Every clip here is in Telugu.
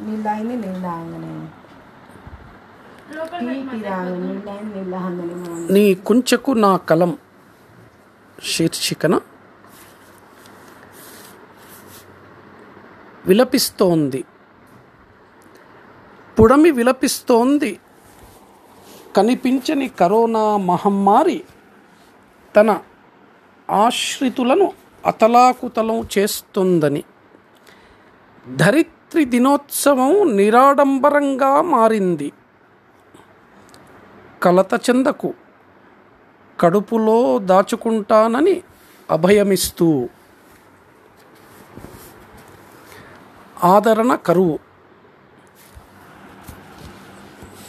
నీళ్ళు తాగింది నీళ్ళు మనం నీ కుంచెకు నా కలం శీర్షికన విలపిస్తోంది పుడమి విలపిస్తోంది కనిపించని కరోనా మహమ్మారి తన ఆశ్రితులను అతలాకుతలం చేస్తుందని రాత్రి దినోత్సవం నిరాడంబరంగా మారింది. కలత చెందకు కడుపులో దాచుకుంటానని అభయమిస్తూ. ఆదరణ కరువు.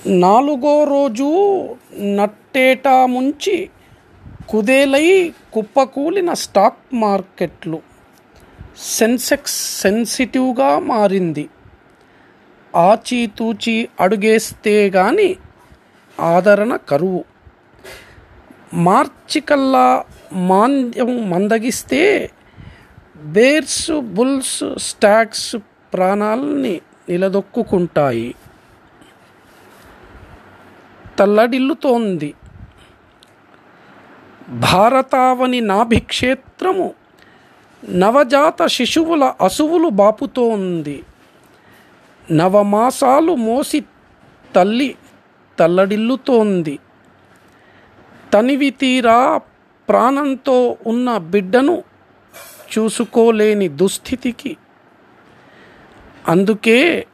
నాలుగో రోజు నట్టేటా ముంచి కుదేలై కుప్పకూలిన స్టాక్ మార్కెట్లు. సెన్సెక్స్ సెన్సిటివ్గా మారింది. ఆచితూచి అడుగేస్తే గాని ఆదరణ కరువు. మార్చి కల్లా మాంద్యం మందగిస్తే బేర్స్ బుల్స్ స్టాక్స్ ప్రాణాలని నిలదొక్కుంటాయి తల్లడిల్లుతోంది. భారతావని నాభిక్షేత్రము నవజాత శిశువుల అసువులు బాపుతోంది నవమాసాలు మోసి తల్లి తల్లడిల్లుతోంది. తనివి తీరా ప్రాణంతో ఉన్న బిడ్డను చూసుకోలేని దుస్థితికి. అందుకే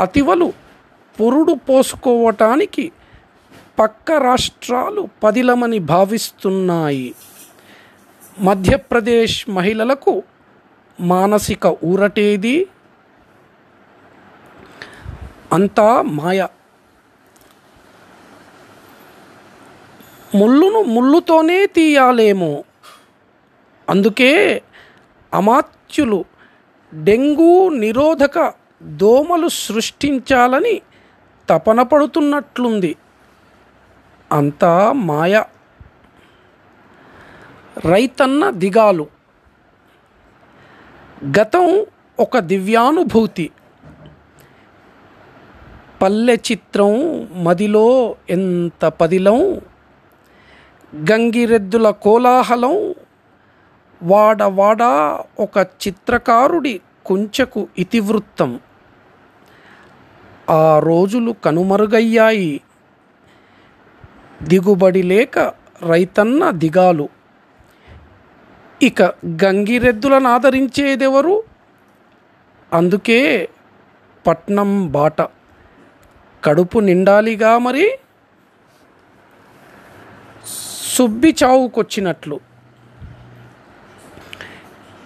అతివలు పురుడు పోసుకోవటానికి పక్క రాష్ట్రాలు పదిలమని భావిస్తున్నాయి. మధ్యప్రదేశ్ మహిళలకు మానసిక ఊరటేది? అంతా మాయ. ముళ్ళును ముళ్ళుతోనే తీయాలేమో. అందుకే అమాత్యులు డెంగూ నిరోధక దోమలు సృష్టించాలని తపన పడుతున్నట్లుంది. అంతా మాయ. రైతన్న దిగాలు. గతం ఒక దివ్యానుభూతి. పల్లె చిత్రం మదిలో ఎంత పదిలం? గంగిరెద్దుల కోలాహలం. వాడ ఒక చిత్రకారుడి కుంచెకు ఇతివృత్తం. ఆ రోజులు కనుమరుగయ్యాయి. దిగుబడి లేక రైతన్న దిగాలు. ఇక గంగిరెద్దులను ఆదరించేదెవరు? అందుకే పట్నం బాట. కడుపు నిండాలిగా మరి సుబ్బి చావుకొచ్చినట్లు.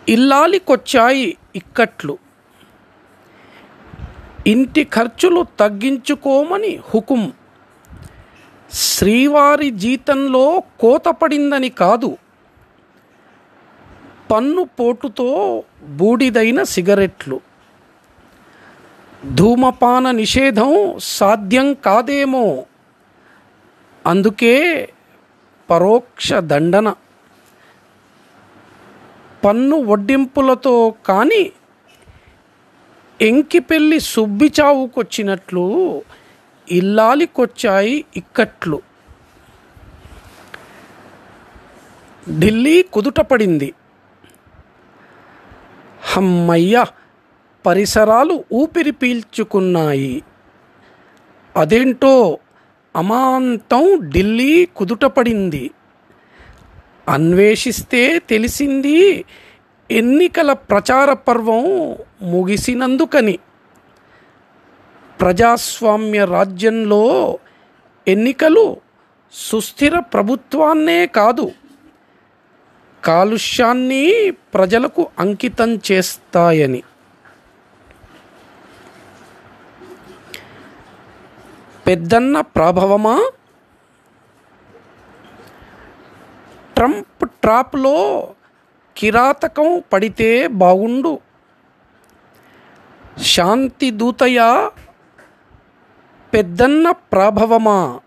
ఇల్లాలికొచ్చాయి ఇక్కట్లు. ఇంటి ఖర్చులు తగ్గించుకోమని హుకుం. శ్రీవారి జీతంలో కోత పడిందని కాదు. పన్ను పోటుతో బూడిదైన సిగరెట్లు. ధూమపాన నిషేధం సాధ్యం కాదేమో. అందుకే పరోక్ష దండన. పన్ను వడ్డింపులతో కానీ ఎంకిపెళ్ళి సుబ్బిచావుకొచ్చినట్లు ఇల్లాలికొచ్చాయి ఇక్కట్లు. ఢిల్లీ కుదుటపడింది. హమ్మయ్య పరిసరాలు ఊపిరి పీల్చుకున్నాయి. అదేంటో అమాంతం ఢిల్లీ కుదుటపడింది. అన్వేషిస్తే తెలిసింది ఎన్నికల ప్రచార పర్వం ముగిసినందుకని. ప్రజాస్వామ్య రాజ్యంలో ఎన్నికలు సుస్థిర ప్రభుత్వాన్నే కాదు కాలుష్యాన్ని ప్రజలకు అంకితం చేస్తాయని. పెద్దన్న ప్రాభవమా? ట్రంప్ ట్రాప్లో కిరాతకం పడితే బాగుండు. శాంతి దూతయ? పెద్దన్న ప్రాభవమా?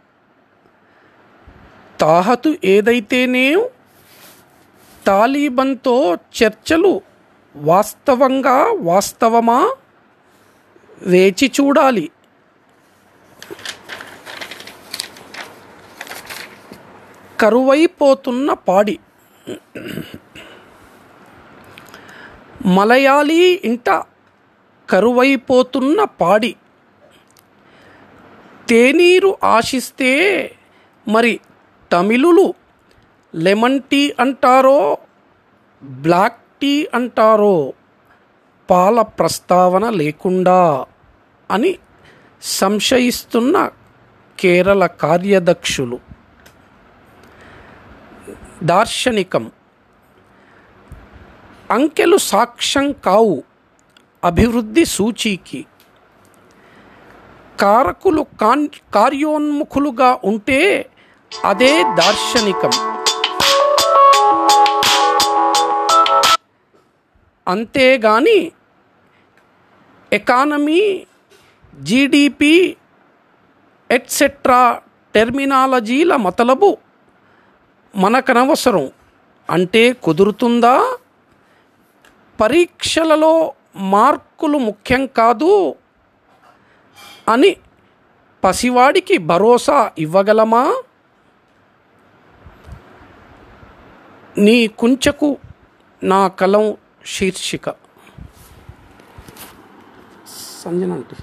తాహతు ఏదైతేనే? తాలిబన్తో చర్చలు వాస్తవంగా వాస్తవమా? వేచి చూడాలి. కరువైపోతున్న పాడి. మలయాళీ ఇంట కరువైపోతున్న పాడి. తేనీరు ఆశిస్తే మరి తమిళులు లెమన్ టీ అంటారో బ్లాక్ టీ అంటారో పాల ప్రస్తావన లేకుండా అని సంశయిస్తున్న కేరళ కార్యదక్షులు. దార్శనికం. అంకెలు సాక్ష్యం కావు అభివృద్ధి సూచీకి. కారకులు కాన్ కార్యోన్ముఖులుగా ఉంటే అదే దార్శనికం. అంతేగాని ఎకానమీ జీడిపి ఎట్సెట్రా టెర్మినాలజీల మతలబు మనకనవసరం. అంటే కుదురుతుందా? పరీక్షలలో మార్కులు ముఖ్యం కాదు అని పసివాడికి భరోసా ఇవ్వగలమా? నీ కుంచెకు నా కలం శీర్షిక సంజన అంటే